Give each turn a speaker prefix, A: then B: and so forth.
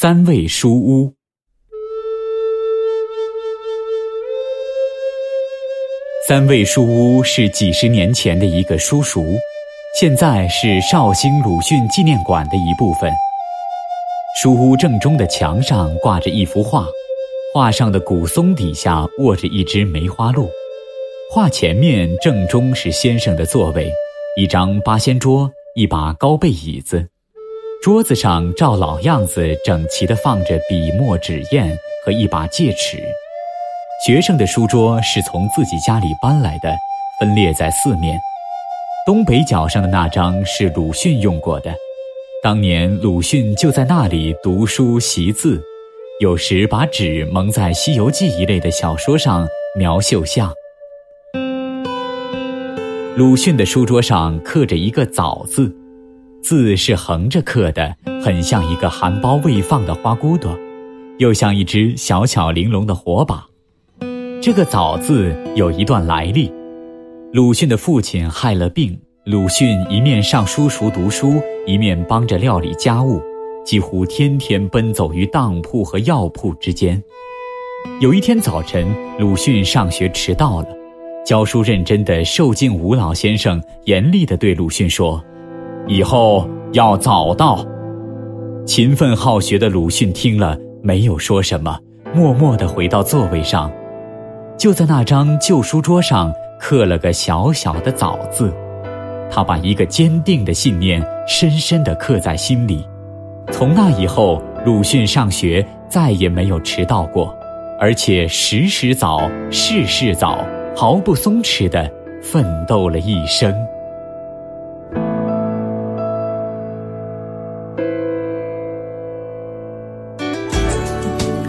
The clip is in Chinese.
A: 三味书屋。三味书屋是几十年前的一个书塾，现在是绍兴鲁迅纪念馆的一部分。书屋正中的墙上挂着一幅画，画上的古松底下卧着一只梅花鹿，画前面正中是先生的座位，一张八仙桌，一把高背椅子。桌子上照老样子整齐地放着笔墨纸砚和一把戒尺。学生的书桌是从自己家里搬来的，分列在四面。东北角上的那张是鲁迅用过的，当年鲁迅就在那里读书习字，有时把纸蒙在《西游记》一类的小说上描绣像。鲁迅的书桌上刻着一个“早”字。字是横着刻的，很像一个含苞未放的花骨朵，又像一只小巧玲珑的火把。这个“早”字有一段来历：鲁迅的父亲害了病，鲁迅一面上书塾读书，一面帮着料理家务，几乎天天奔走于当铺和药铺之间。有一天早晨，鲁迅上学迟到了，教书认真的寿静武老先生严厉地对鲁迅说。以后要早到。勤奋好学的鲁迅听了，没有说什么，默默地回到座位上。就在那张旧书桌上刻了个小小的“早”字，他把一个坚定的信念深深地刻在心里。从那以后，鲁迅上学再也没有迟到过，而且时时早，事事早，毫不松弛地奋斗了一生。